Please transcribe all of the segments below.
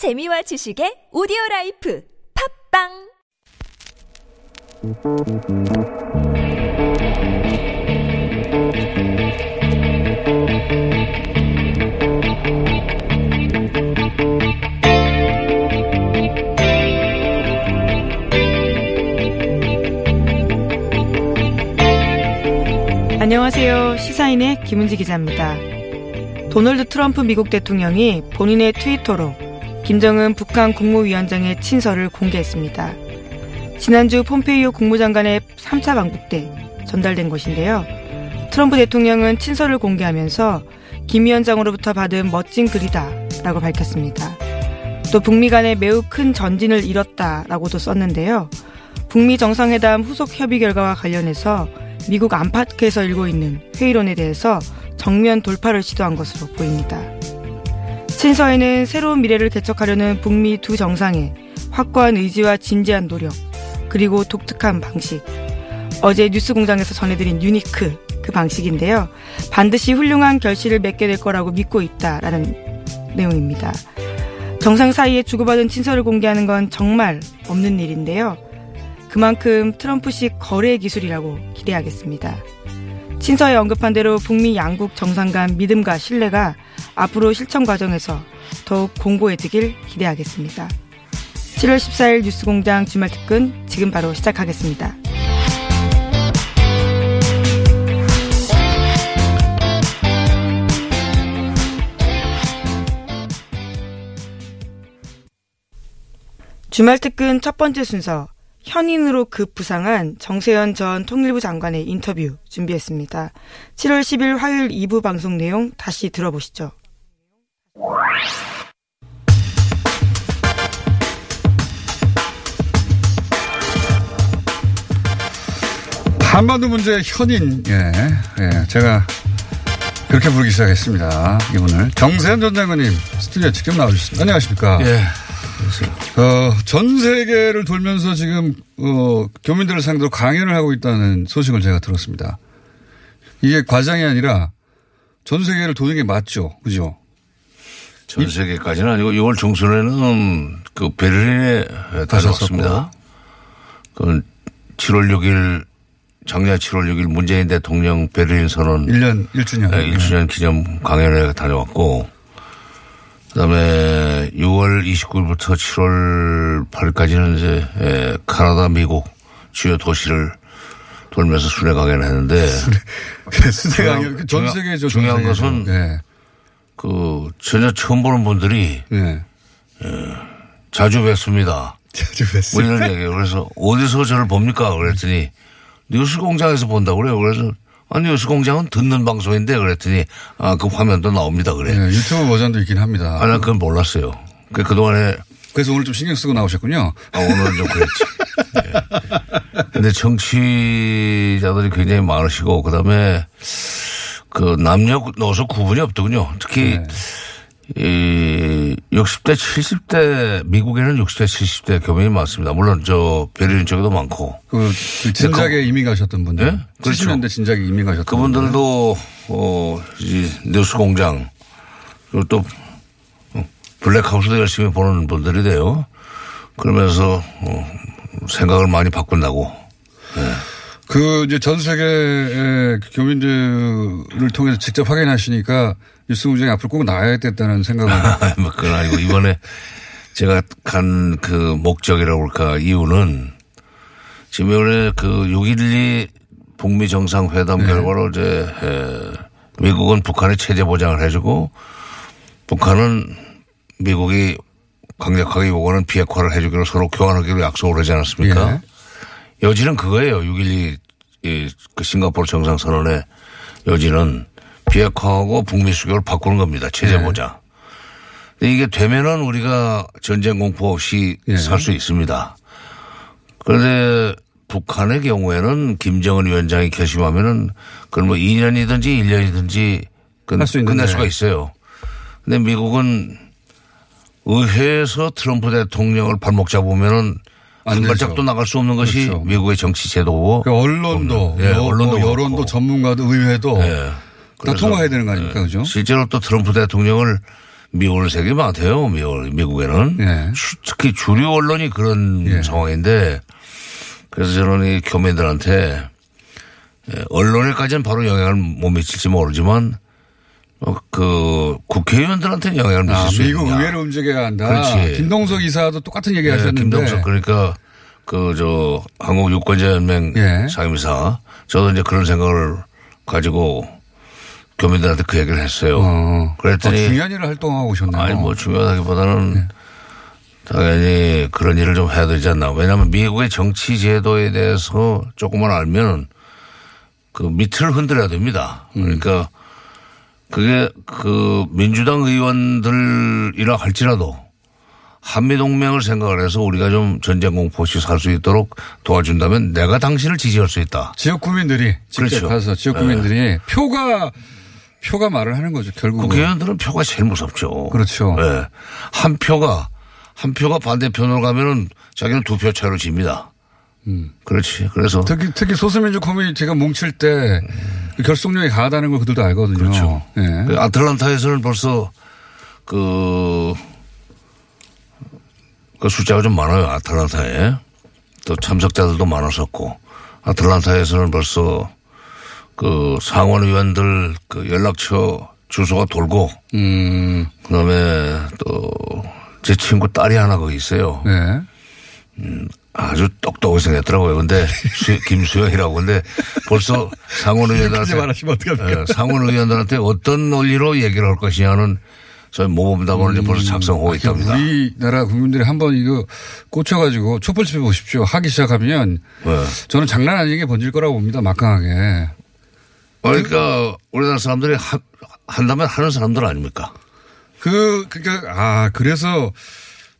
재미와 지식의 오디오 라이프 팝빵 안녕하세요. 시사인의 김은지 기자입니다. 도널드 트럼프 미국 대통령이 본인의 트위터로 김정은 북한 국무위원장의 친서를 공개했습니다. 지난주 폼페이오 국무장관의 3차 방북 때 전달된 것인데요. 트럼프 대통령은 친서를 공개하면서 김 위원장으로부터 받은 멋진 글이다 라고 밝혔습니다. 또 북미 간에 매우 큰 전진을 이뤘다라고도 썼는데요. 북미 정상회담 후속 협의 결과와 관련해서 미국 안팎에서 일고 있는 회의론에 대해서 정면 돌파를 시도한 것으로 보입니다. 친서에는 새로운 미래를 개척하려는 북미 두 정상의 확고한 의지와 진지한 노력, 그리고 독특한 방식. 어제 뉴스 공장에서 전해드린 유니크 그 방식인데요. 반드시 훌륭한 결실을 맺게 될 거라고 믿고 있다라는 내용입니다. 정상 사이에 주고받은 친서를 공개하는 건 정말 없는 일인데요. 그만큼 트럼프식 거래 기술이라고 기대하겠습니다. 친서에 언급한 대로 북미 양국 정상 간 믿음과 신뢰가 앞으로 실천 과정에서 더욱 공고해지길 기대하겠습니다. 7월 14일 뉴스공장 주말 특근 지금 바로 시작하겠습니다. 주말 특근 첫 번째 순서 현인으로 급부상한 정세현 전 통일부 장관의 인터뷰 준비했습니다. 7월 10일 화요일 2부 방송 내용 다시 들어보시죠. 한반도 문제 현인, 예, 예, 제가 그렇게 부르기 시작했습니다. 이분을. 정세현 전 장관님 스튜디오에 직접 나와주셨습니다. 안녕하십니까. 예. 어, 전 세계를 돌면서 지금, 어, 교민들을 상대로 강연을 하고 있다는 소식을 제가 들었습니다. 이게 과장이 아니라 전 세계를 도는 게 맞죠. 그죠? 전 세계까지는 아니고 6월 중순에는 그 베를린에 다녀왔습니다. 그 7월 6일 작년 7월 6일 문재인 대통령 베를린 선언 1년 1주년. 네, 1주년 기념 강연에 다녀왔고 그다음에 6월 29일부터 7월 8일까지는 이제 에, 카나다, 미국 주요 도시를 돌면서 순회 강연을 했는데 수세 강연, 그전 세계죠. 전 중요한. 것은 예. 그 전혀 처음 보는 분들이 예. 자주 뵙습니다. 자주. 뭐 이런 얘기예요. 그래서 어디서 저를 봅니까? 그랬더니 뉴스 공장에서 본다고 그래요. 그래서 아, 뉴스 공장은 듣는 방송인데 그랬더니 아, 그 화면도 나옵니다. 그래. 예, 유튜브 버전도 있긴 합니다. 아, 난 그건 몰랐어요. 그, 그동안에 그래서 오늘 좀 신경 쓰고 나오셨군요. 아, 오늘은 좀 그랬지. 예. 근데 정치자들이 굉장히 많으시고 그다음에 그 남녀 노소 구분이 없더군요. 특히 네. 이 60대 70대 미국에는 60대 70대 교민이 많습니다. 물론 저 베를린 쪽에도 많고 그, 그 진작에 이민 가셨던 분들. 예? 그렇죠. 70년대 진작에 이민 가셨던 분들. 그분들도 어, 이 뉴스 공장 그리고 또 어, 블랙하우스도 열심히 보는 분들이 돼요. 그러면서 어, 생각을 많이 바꾼다고. 그 이제 전 세계의 교민들을 통해서 직접 확인하시니까 뉴스 공장에 앞으로 꼭 나와야겠다는 생각을. 뭐 그건 아니고 이번에 제가 간 그 목적이라고 할까 이유는 지금 이번에 그6.12 북미 정상회담 결과로 이제 에, 미국은 북한의 체제 보장을 해주고 북한은 미국이 강력하게 요구하는 비핵화를 해주기로 서로 교환하기로 약속을 하지 않았습니까? 여지는 그거예요. 6.12 이, 그 싱가포르 정상선언의 여지는 비핵화하고 북미 수교를 바꾸는 겁니다. 체제 네. 보장. 근데 이게 되면은 우리가 전쟁 공포 없이 예. 살수 있습니다. 그런데 북한의 경우에는 김정은 위원장이 결심하면은 그건 뭐 2년이든지 1년이든지 할수 있는데. 끝낼 수가 있어요. 근데 미국은 의회에서 트럼프 대통령을 발목 잡으면은 안 한. 발짝도 나갈 수 없는 것이 그렇죠. 미국의 정치 제도고 그 언론도, 예, 여- 언론도 뭐 여론도. 전문가도, 의회도 예. 다 통과해야 되는 거 아닙니까, 예, 그죠? 실제로 또 트럼프 대통령을 미워할 색이 많대요. 미워 미국에는 예. 주- 특히 주류 언론이 그런 예. 상황인데 그래서 저는 이 교민들한테 예, 언론에까지는 바로 영향을 못 미칠지 모르지만 어, 그 국회의원들한테는 영향을 미칠 아, 수 미국 있냐. 의회를 움직여야 한다. 그렇지. 김동석 이사도 똑같은 얘기 예, 하셨는데. 김동석 그러니까 그 저 한국 유권자 연맹 예. 상임이사 저도 이제 그런 생각을 가지고 교민들한테 그 얘기를 했어요. 어. 그랬더니 어, 중요한 일을 활동하고 오셨네요. 아니 뭐 중요하다기보다는 당연히 그런 일을 좀 해야 되지 않나. 왜냐하면 미국의 정치 제도에 대해서 조금만 알면 그 밑을 흔들어야 됩니다. 그러니까 그게 그 민주당 의원들이라 할지라도 한미동맹을 생각을 해서 우리가 좀 전쟁 공포 없이 살수 있도록 도와준다면 내가 당신을 지지할 수 있다. 지역 구민들이 직접 그렇죠. 가서 지역 구민들이 표가 표가 말을 하는 거죠 결국은. 국회의원들은 표가 제일 무섭죠. 그렇죠. 예. 한 표가 한 표가 반대편으로 가면은 자기는 두 표 차로 집니다. 그렇지. 그래서 특히 특히 소수민주 커뮤니티가 뭉칠 때그 결속력이 강하다는 걸 그들도 알거든요. 그렇죠. 예. 그 아틀란타에서는 벌써 그, 그 숫자가 좀 많아요. 아틀란타에. 또 참석자들도 많았었고. 아틀란타에서는 벌써 그 상원 의원들 그 연락처 주소가 돌고 음, 그 다음에 또 제 친구 딸이 하나 거기 있어요. 네. 아주 똑똑하게 생겼더라고요. 근데 수- 김수영이라고. 근데 벌써 상원 의원들한테? 예, 상원 의원들한테 어떤 논리로 얘기를 할 것이냐는 저희 모범답안을 이제 벌써 작성하고 있답니다. 우리나라 국민들이 한번 이거 꽂혀가지고 촛불 집해 보십시오. 하기 시작하면 예. 저는 장난 아니게 번질 거라고 봅니다. 막강하게. 그러니까 우리나라 사람들이 하, 한다면 하는 사람들 아닙니까? 그, 그니까, 아, 그래서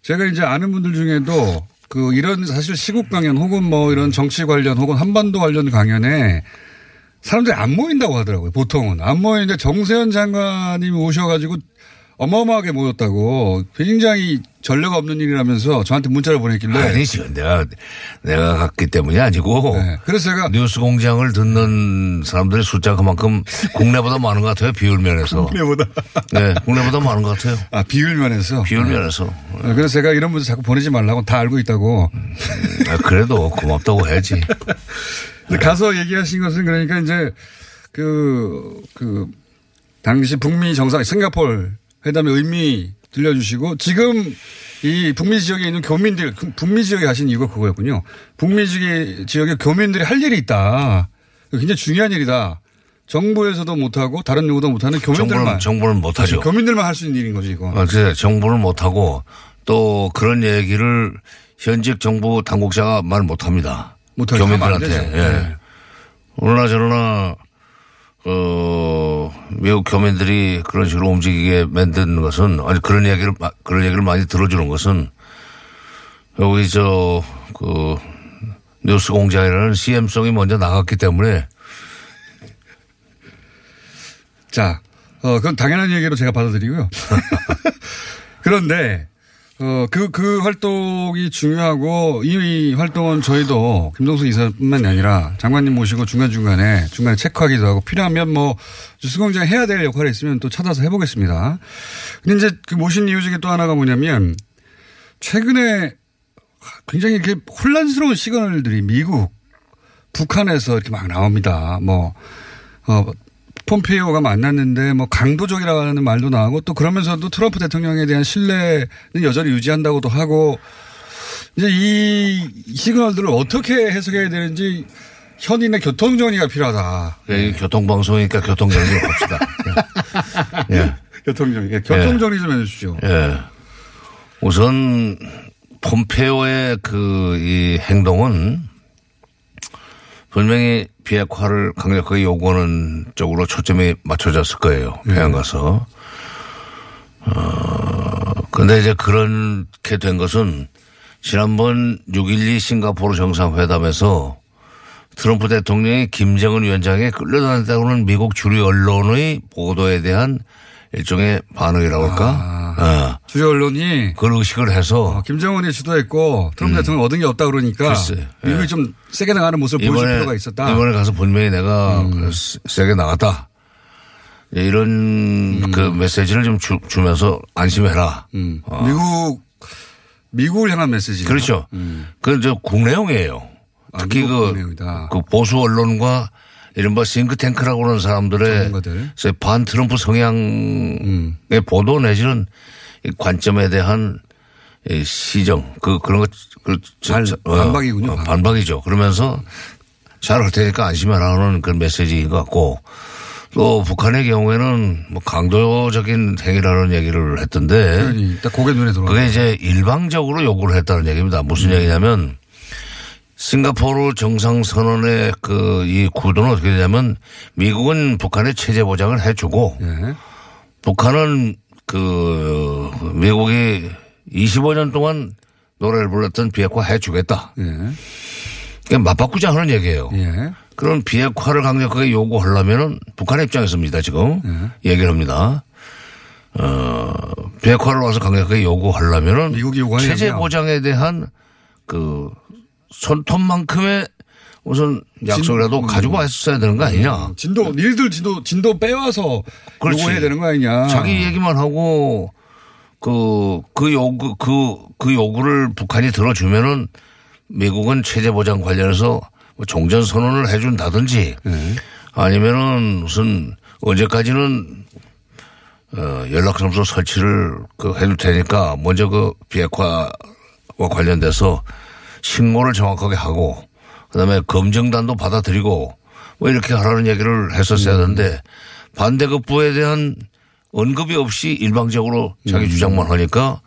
제가 이제 아는 분들 중에도 그 이런 사실 시국 강연 혹은 뭐 이런 정치 관련 혹은 한반도 관련 강연에 사람들이 안 모인다고 하더라고요. 보통은. 안 모이는데 정세현 장관님이 오셔가지고 어마어마하게 모였다고 굉장히 전례가 없는 일이라면서 저한테 문자를 보냈길래. 아니죠. 내가, 내가 갔기 때문이 아니고. 네. 그래서 제가 뉴스 공장을 듣는 사람들의 숫자가 그만큼 국내보다 많은 것 같아요. 비율 면에서. 국내보다. 네, 국내보다 많은 것 같아요. 아, 비율 면에서. 비율 면에서. 네. 그래서 제가 이런 분들 자꾸 보내지 말라고 다 알고 있다고. 아, 그래도 고맙다고 해야지. 근데 가서 얘기하신 것은 그러니까 이제 그, 그, 당시 북미 정상, 싱가폴 회담의 의미 들려주시고 지금 이 북미 지역에 있는 교민들, 그 북미 지역에 가신 이유가 그거였군요. 북미 지역에, 지역에 교민들이 할 일이 있다. 굉장히 중요한 일이다. 정부에서도 못하고 다른 누구도 못하는 교민들만. 정부는, 정부는 못하죠. 교민들만 할 수 있는 일인 거지, 이거. 어, 그래, 정부를 못하고 또 그런 얘기를 현직 정부 당국자가 말 못합니다. 못하죠. 안 교민들한테. 예. 네. 그러나 저러나 어 미국 교민들이 그런 식으로 움직이게 만든 것은 아니 그런 마- 그런 얘기를 많이 들어주는 것은 여기 저 그 뉴스 공장이라는 CM송이 먼저 나갔기 때문에 자, 어, 그건 당연한 얘기로 제가 받아들이고요. 그런데, 어, 그, 그 활동이 중요하고 이, 이 활동은 저희도 김동수 이사뿐만이 아니라 장관님 모시고 중간중간에 중간에 체크하기도 하고 필요하면 뭐 뉴스공장 해야 될 역할이 있으면 또 찾아서 해보겠습니다. 근데 이제 그 모신 이유 중에 또 하나가 뭐냐면 최근에 굉장히 이렇게 혼란스러운 시그널들이 미국, 북한에서 이렇게 막 나옵니다. 뭐, 어, 폼페이오가 만났는데 뭐 강도적이라는 말도 나오고 또 그러면서도 트럼프 대통령에 대한 신뢰는 여전히 유지한다고도 하고 이제 이 시그널들을 어떻게 해석해야 되는지 현인의 교통정리가 필요하다. 예, 교통방송이니까 교통정리를 합시다. 예. 교통정리. 예, 교통정리 좀 해주시죠. 예. 우선 폼페오의 그 이 행동은 분명히 비핵화를 강력하게 요구하는 쪽으로 초점이 맞춰졌을 거예요. 평양 가서. 어, 근데 이제 그렇게 된 것은 지난번 6.12 싱가포르 정상회담에서 트럼프 대통령이 김정은 위원장에 끌려다녔다고는 미국 주류 언론의 보도에 대한 일종의 반응이라고 할까? 어. 주요 언론이 그걸 의식을 해서 어, 김정은이 주도했고 트럼프 대통령 얻은 게 없다 그러니까 음. 미국이 예. 좀 세게 나가는 모습을 보여줄 필요가 있었다. 음. 이번에 가서 분명히 내가 그 세- 세게 나갔다. 이런 그 메시지를 좀 주, 주면서 안심해라. 음. 어. 미국 미국을 향한 메시지. 그렇죠. 그건 저 국내용이에요. 아, 특히 미국 그, 국내용이다. 그 보수 언론과 이른바 싱크탱크라고 하는 사람들의 반 트럼프 성향의 음. 보도 내지는 이 관점에 대한 이 시정 그 그런 것 그, 저- 반- 저- 반박이군요, 어, 반박. 반박이죠. 그러면서 잘 할 테니까 안심해라 하는 그런 메시지인 것 같고 또 북한의 경우에는 뭐 강도적인 행위라는 얘기를 했던데 표현이 딱 고개 눈에 들어와. 그게 이제 일방적으로 요구를 했다는 얘기입니다. 무슨 얘기냐면 싱가포르 정상선언의 그 이 구도는 어떻게 되냐면 미국은 북한의 체제 보장을 해주고 예. 북한은 그 미국이 25년 동안 노래를 불렀던 비핵화 해주겠다. 예. 그냥 맞바꾸자 하는 얘기예요. 예. 그런 비핵화를 강력하게 요구하려면은 북한 입장에서입니다 지금 예. 얘기를 합니다. 어 비핵화를 와서 강력하게 요구하려면은 미국이 체제 보장에 대한 그 손톱만큼의 우선 약속이라도 음. 가지고 왔어야 되는 거 아니냐. 진도 니들 진도 진도 빼와서 그렇지. 요구해야 되는 거 아니냐. 자기 얘기만 하고 그, 그 요구, 그, 그 요구를 북한이 들어주면은 미국은 체제 보장 관련해서 뭐 종전 선언을 해준다든지 네. 아니면은 무슨 언제까지는 어, 연락사무소 설치를 그 해줄 테니까 먼저 그 비핵화와 관련돼서 신고를 정확하게 하고 그다음에 검증단도 받아들이고 뭐 이렇게 하라는 얘기를 했었어야 되는데 반대급부에 대한 언급이 없이 일방적으로 자기 주장만 하니까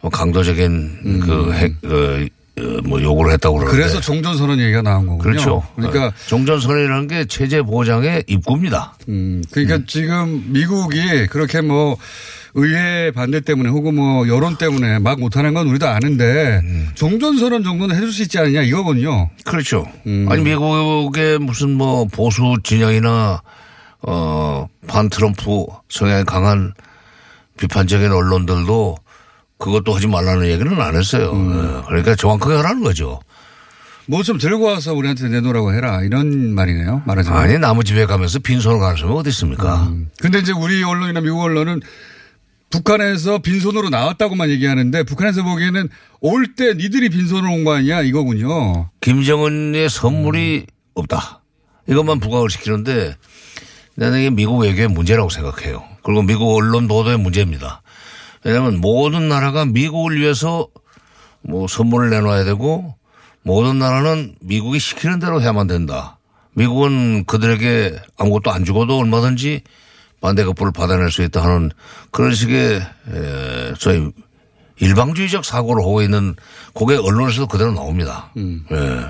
뭐 강도적인 그 핵, 어, 어, 뭐 요구를 했다고 그러는데 그래서 종전선언 얘기가 나온 거군요. 그렇죠. 그러니까 종전선언이라는 게 체제 보장의 입구입니다. 음, 그러니까 지금 미국이 그렇게 뭐 의회 반대 때문에 혹은 뭐 여론 때문에 막 못하는 건 우리도 아는데 음. 종전선언 정도는 해줄 수 있지 않느냐 이거군요. 그렇죠. 아니 미국의 무슨 뭐 보수 진영이나 어 반 트럼프 성향이 강한 비판적인 언론들도 그것도 하지 말라는 얘기는 안 했어요. 예, 그러니까 정확하게 하라는 거죠. 뭐 좀 들고 와서 우리한테 내놓으라고 해라 이런 말이네요. 말하자면. 아니 남의 집에 가면서 빈손을 가는 사람이 어디 있습니까? 근데 이제 우리 언론이나 미국 언론은 북한에서 빈손으로 나왔다고만 얘기하는데 북한에서 보기에는 올 때 니들이 빈손으로 온 거 아니야 이거군요. 김정은의 선물이 없다. 이것만 부각을 시키는데 나는 이게 미국 외교의 문제라고 생각해요. 그리고 미국 언론 보도의 문제입니다. 왜냐하면 모든 나라가 미국을 위해서 뭐 선물을 내놔야 되고 모든 나라는 미국이 시키는 대로 해야만 된다. 미국은 그들에게 아무것도 안 주고도 얼마든지 반대급부를 받아낼 수 있다 하는 그런 식의 에, 저희 일방주의적 사고를 하고 있는 그게 언론에서도 그대로 나옵니다. 예.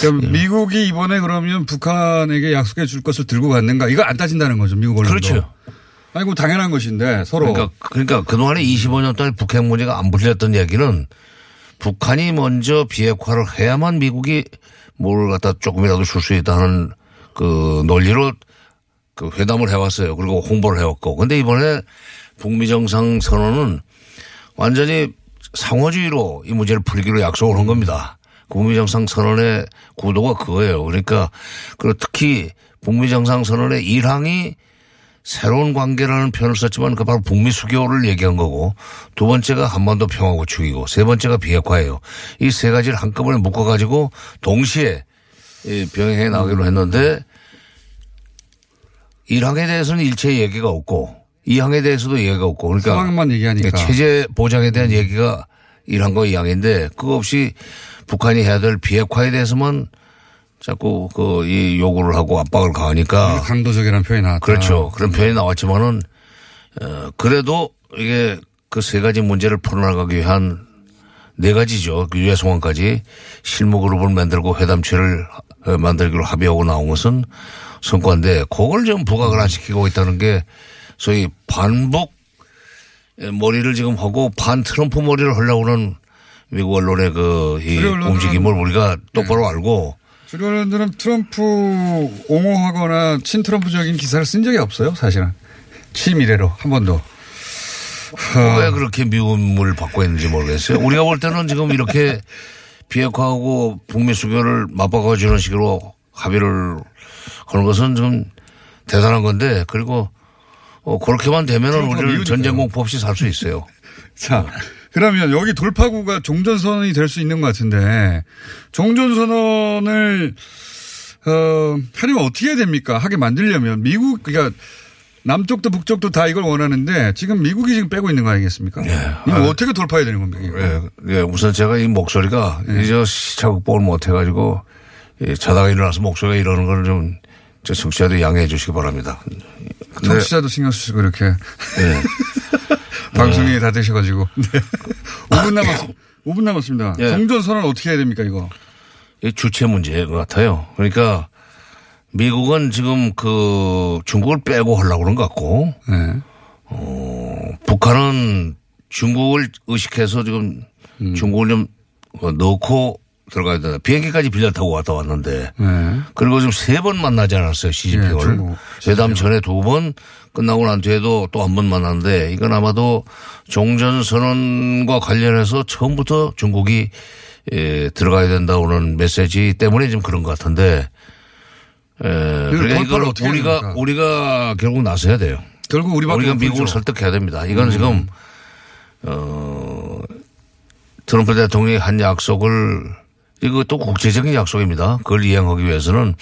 그러니까 미국이 이번에 그러면 북한에게 약속해 줄 것을 들고 갔는가 이거 안 따진다는 거죠 미국 언론도. 그렇죠. 아니 뭐 당연한 것인데 서로. 그러니까, 그러니까 그동안에 25년 동안 북핵 문제가 안 풀렸던 얘기는 북한이 먼저 비핵화를 해야만 미국이 뭘 갖다 조금이라도 줄 수 있다는 그 논리로 그 회담을 해왔어요. 그리고 홍보를 해왔고. 근데 이번에 북미 정상 선언은 완전히 상호주의로 이 문제를 풀기로 약속을 한 겁니다. 북미 정상 선언의 구도가 그거예요. 그러니까 그리고 특히 북미 정상 선언의 일항이 새로운 관계라는 표현을 썼지만 그 바로 북미 수교를 얘기한 거고 두 번째가 한반도 평화 구축이고 세 번째가 비핵화예요. 이 세 가지를 한꺼번에 묶어가지고 동시에 이 병행해 나가기로 했는데 1항에 대해서는 일체 얘기가 없고 2항에 대해서도 얘기가 없고 그러니까 상황만 얘기하니까. 체제 보장에 대한 얘기가 1항과 2항인데 그거 없이 북한이 해야 될 비핵화에 대해서만 자꾸 그 이 요구를 하고 압박을 가하니까 강도적이라는 표현이 나왔다. 그렇죠. 그런 표현이 나왔지만은 어, 그래도 이게 그 세 가지 문제를 풀어나가기 위한 네 가지죠. 그 유해 송환까지 실무 그룹을 만들고 회담체를 어, 만들기로 합의하고 나온 것은 성과인데 그걸 좀 부각을 안 시키고 있다는 게 소위 반복 머리를 지금 하고 반 트럼프 머리를 하려고 하는 미국 언론의 그이 움직임을 우리가 똑바로 알고 주류 언론들은 트럼프 옹호하거나 친트럼프적인 기사를 쓴 적이 없어요 사실은. 취미래로 한 번도. 왜 그렇게 미움을 받고 있는지 모르겠어요. 우리가 볼 때는 지금 이렇게 비핵화하고 북미 수교를 맞바꿔주는 식으로 합의를 하는 것은 좀 대단한 건데 그리고 어, 그렇게만 되면은 우리는. 전쟁 공포 없이 살 수 있어요. 자, 그러면 여기 돌파구가 종전선언이 될 수 있는 것 같은데, 종전선언을, 어, 하려면 어떻게 해야 됩니까? 하게 만들려면. 미국, 그러니까 남쪽도 북쪽도 다 이걸 원하는데, 지금 미국이 지금 빼고 있는 거 아니겠습니까? 이거 아, 어떻게 돌파해야 되는 겁니까? 예, 예, 우선 제가 이 목소리가 이제 시차극복을 못 해가지고 예, 자다가 일어나서 목소리가 이러는 걸 좀, 저 청취자들 양해해 주시기 바랍니다. 근데, 청취자도 신경 쓰시고 이렇게 예. 방송이 다 되셔가지고. 네. 5분 남았, 5분 남았습니다. 예. 종전 선언 어떻게 해야 됩니까, 이거? 이 주체 문제인 것 같아요. 그러니까 미국은 지금 그 중국을 빼고 하려고 그런 것 같고 네. 북한은 중국을 의식해서 지금 음. 중국을 좀 어, 넣고 들어가야 된다. 비행기까지 빌려 타고 왔다 왔는데 네. 그리고 지금 세 번 만나지 않았어요. 예, 시진핑을. 중국. 회담 전에 두 번 끝나고 난 뒤에도 또 한 번 만났는데 이건 아마도 종전 선언과 관련해서 처음부터 중국이 에, 들어가야 된다고는 메시지 때문에 좀 그런 것 같은데 에, 그러니까 이걸 우리가 됩니까? 우리가 결국 나서야 돼요. 결국 우리밖에 우리가 없죠. 미국을 설득해야 됩니다. 이건 음. 지금 어 트럼프 대통령이 한 약속을 이것도 국제적인 약속입니다. 그걸 이행하기 위해서는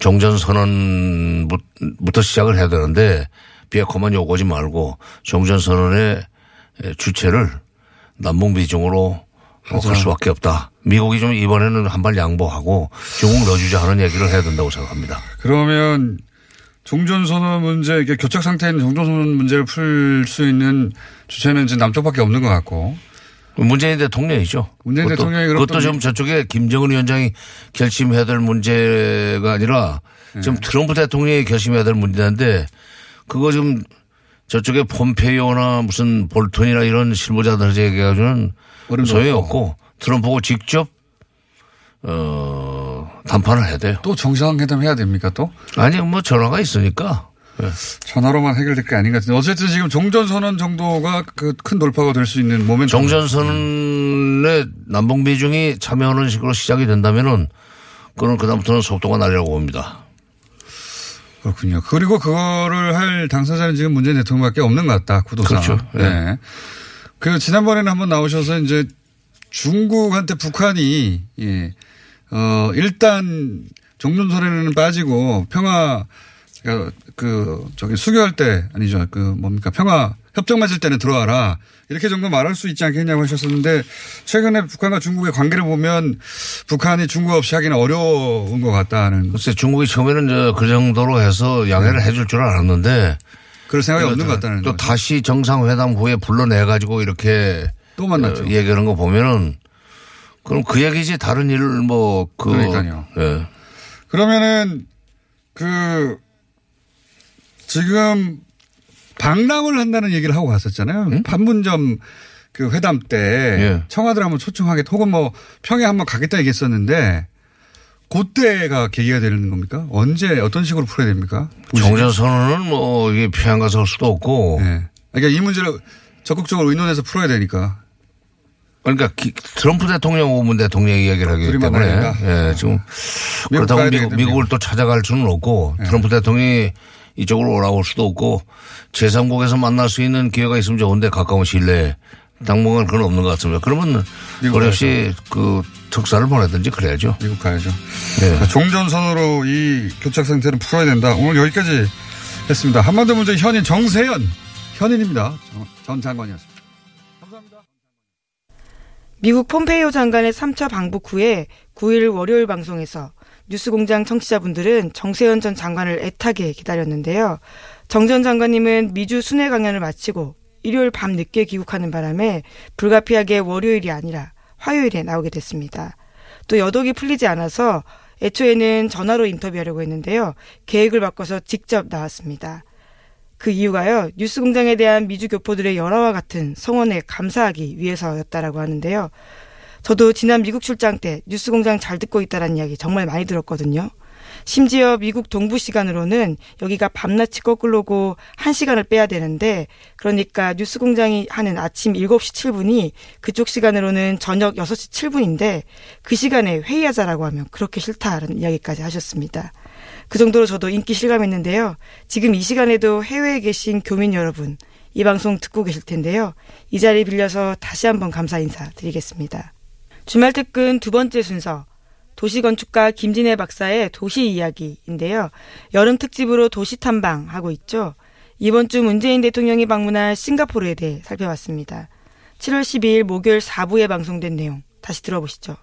종전선언부터 시작을 해야 되는데 비핵화만 요구하지 말고 종전선언의 주체를 남북 미중으로 할 수밖에 없다. 미국이 좀 이번에는 한 발 양보하고 중국 넣어주자 하는 얘기를 해야 된다고 생각합니다. 그러면 종전선언 문제, 이게 교착 있는 종전선언 문제를 풀 수 있는 주체는 이제 남쪽밖에 없는 것 같고. 문재인 대통령이죠. 문재인 그것도- 대통령이 그것도 또 지금 저쪽에 김정은 위원장이 결심해야 될 문제가 아니라 지금 네. 트럼프 대통령이 결심해야 될 문제인데 그거 지금 저쪽에 폼페이오나 무슨 볼턴이나 이런 실무자들한테 얘기해가지고는 소용이 없고. 없고 트럼프하고 직접 어 담판을 해야 돼요. 또 정상회담 해야 됩니까 또? 아니 뭐 전화가 있으니까 예. 전화로만 해결될 게 아닌 것 같은데. 어쨌든 지금 종전선언 정도가 그 큰 돌파가 될 수 있는 모멘텀. 정전선언에 남북 미중이 참여하는 식으로 시작이 된다면은 그는 그다음부터는 속도가 날려고 봅니다. 그렇군요. 그리고 그거를 할 당사자는 지금 문재인 대통령밖에 없는 것 같다. 구도상. 그렇죠. 예. 네. 그 지난번에는 한번 나오셔서 이제 중국한테 북한이 예. 어 일단 종전선언에는 빠지고 평화 그러니까 그 저기 수교할 때 아니죠. 그 뭡니까 평화 협정 맺을 때는 들어와라. 이렇게 정도 말할 수 있지 않겠냐고 하셨었는데 최근에 북한과 중국의 관계를 보면 북한이 중국 없이 하기는 어려운 것 같다는 글쎄 중국이 처음에는 저그 정도로 해서 양해를 해줄 줄 알았는데 그럴 생각이 없는 것 같다는 또 거죠. 다시 정상회담 후에 불러내 가지고 이렇게 또 만났죠. 어, 얘기하는 거 보면은 그럼 그 얘기지 다른 일을 뭐그 그러니까요. 예. 그러면은 그 지금 방랑을 한다는 얘기를 하고 갔었잖아요. 판문점 그 회담 때 예. 청와대를 한번 초청하겠다 혹은 뭐 평양 한번 가겠다 얘기했었는데 그때가 계기가 되는 겁니까? 언제 어떤 식으로 풀어야 됩니까? 정전 선언은 뭐 이게 평양 가서 할 수도 없고 네. 그러니까 이 문제를 적극적으로 의논해서 풀어야 되니까. 그러니까 기- 트럼프 대통령 오문 대통령이 얘기를 하기 때문에? 예, 지금 미국 그렇다고 미국, 미국을 미국. 또 찾아갈 수는 없고 네. 트럼프 대통령이 이쪽으로 할 수도 없고 제3국에서 만날 수 있는 기회가 있으면 좋은데 가까운 시일 내에 당분간 그건 없는 것 같습니다. 그러면 어렵시 그 특사를 보내든지 그래야죠. 미국 가야죠. 네. 종전선으로 이 교착 상태를 풀어야 된다. 오늘 여기까지 했습니다. 한반도 문제 현인 정세현 현인입니다. 전- 전 장관이었습니다. 미국 폼페이오 장관의 3차 방북 후에 9일 월요일 방송에서 뉴스공장 청취자분들은 정세현 전 장관을 애타게 기다렸는데요. 정 전 장관님은 미주 순회 강연을 마치고 일요일 밤 늦게 귀국하는 바람에 불가피하게 월요일이 아니라 화요일에 나오게 됐습니다. 또 여독이 풀리지 않아서 애초에는 전화로 인터뷰하려고 했는데요. 계획을 바꿔서 직접 나왔습니다. 그 이유가요. 뉴스공장에 대한 미주 교포들의 열화와 같은 성원에 감사하기 위해서였다라고 하는데요. 저도 지난 미국 출장 때 뉴스공장 잘 듣고 있다라는 이야기 정말 많이 들었거든요. 심지어 미국 동부 시간으로는 여기가 밤낮이 거꾸로고 1시간을 빼야 되는데 그러니까 뉴스 공장이 하는 아침 7시 7분이 그쪽 시간으로는 저녁 6시 7분인데 그 시간에 회의하자라고 하면 그렇게 싫다라는 이야기까지 하셨습니다. 그 정도로 저도 인기 실감했는데요. 지금 이 시간에도 해외에 계신 교민 여러분, 이 방송 듣고 계실 텐데요. 이 자리 빌려서 다시 한번 감사 인사 드리겠습니다. 주말 특근 두 번째 순서, 도시건축가 김진애 박사의 도시 이야기인데요. 여름 특집으로 도시 탐방 하고 있죠. 이번 주 문재인 대통령이 방문할 싱가포르에 대해 살펴봤습니다. 7월 12일 목요일 4부에 방송된 내용 다시 들어보시죠.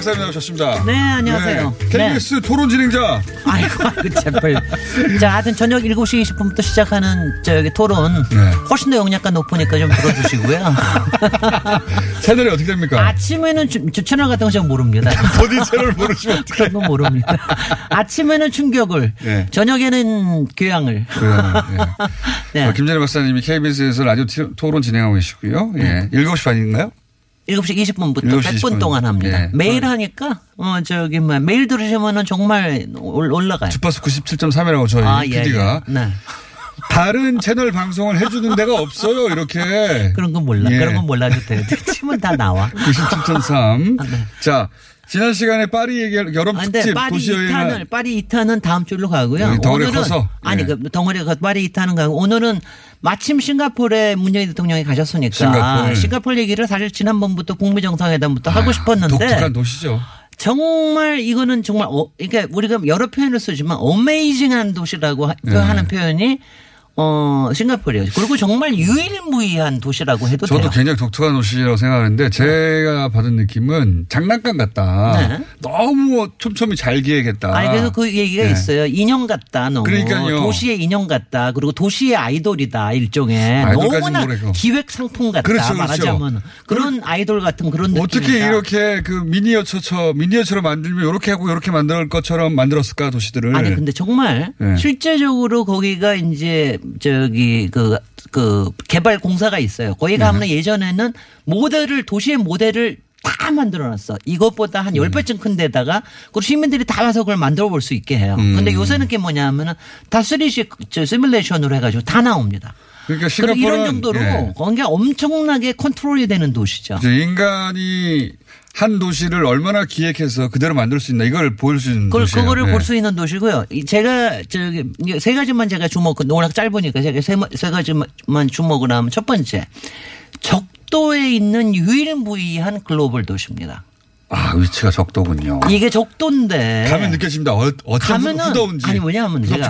박사님 나오셨습니다. 네, 안녕하세요. 네, KBS 토론 진행자. 아이고, 아이고, 제발. 자, 하여튼 저녁 7시 20분부터 시작하는 저기 토론. 네. 훨씬 더 영양가 높으니까 좀 들어주시고요. 채널이 어떻게 됩니까? 아침에는 주, 주 채널 같은 거잘 모릅니다. 어디 채널 모르시면 어떡해. 그런 거 모릅니다. 아침에는 충격을, 네. 저녁에는 교양을. 네. 네. 어, 김진일 박사님이 KBS에서 라디오 티- 토론 진행하고 계시고요. 예. 7시 반인가요? 7시 20분부터 7시 100분 20분. 동안 합니다. 예. 매일 하니까, 어, 저기, 뭐, 매일 들으시면은 정말 올- 올라가요. 주파수 97.3이라고 저희 아, 예, PD가. 예. 네. 다른 채널 방송을 해주는 데가 없어요. 이렇게. 그런 건 몰라. 예. 그런 건 몰라도 돼. 치면 다 나와. 97.3. 자, 지난 시간에 파리 얘기 여름 아, 특집 파리 도시 2탄을 여행을 파리 2탄은 다음 주로 가고요. 여기 덩어리가 오늘은 커서? 아니 예. 그 덩어리가 커서 파리 2탄은 가고 오늘은 마침 싱가포르에 문재인 대통령이 가셨으니까 싱가포르. 싱가포르 얘기를 사실 지난번부터 북미 정상회담부터 하고 싶었는데 독특한 도시죠. 정말 이거는 정말 어, 그러니까 우리가 여러 표현을 쓰지만 어메이징한 도시라고 하, 네. 하는 표현이 어 싱가포르예요. 그리고 정말 유일무이한 도시라고 해도 저도 돼요. 굉장히 독특한 도시라고 생각하는데 제가 받은 느낌은 장난감 같다. 네. 너무 촘촘히 잘 기획했다. 아니 그래서 그 얘기가 네. 있어요. 인형 같다 너무. 그러니까요. 도시의 인형 같다. 그리고 도시의 아이돌이다 일종의 너무나 모르겠고. 기획 상품 같다 그렇죠, 그렇죠. 말하자면 그런 아이돌 같은 그런 느낌. 어떻게 이렇게 그 미니어처처 미니어처로 만들면 이렇게 하고 이렇게 만들 것처럼 만들었을까 도시들을. 아니 근데 정말 네. 실제적으로 거기가 이제 저기 그, 그 개발 공사가 있어요. 거기 네. 가면 예전에는 모델을 도시의 모델을 다 만들어놨어. 이것보다 한 10배쯤 큰 데다가 그 시민들이 다 와서 그걸 만들어 볼 수 있게 해요. 음. 근데 요새는 게 뭐냐면은 다 3D 저 시뮬레이션으로 해가지고 다 나옵니다. 그러니까 그리고 싱가포르는 이런 정도로 예. 거기가 엄청나게 컨트롤이 되는 도시죠. 인간이 한 도시를 얼마나 기획해서 그대로 만들 수 있나 이걸 보일 수 있는 그걸, 도시예요. 그거를 네. 볼수 있는 도시고요. 이 제가 저기 세 가지만 제가 주목, 그 워낙 짧으니까 제가 세, 세 가지만 주목을 하면 첫 번째. 적도에 있는 유일무이한 글로벌 도시입니다. 아 위치가 적도군요. 이게 적도인데. 가면 느껴집니다. 어, 어쩜 가면은 후더운지. 아니 뭐냐면 제가.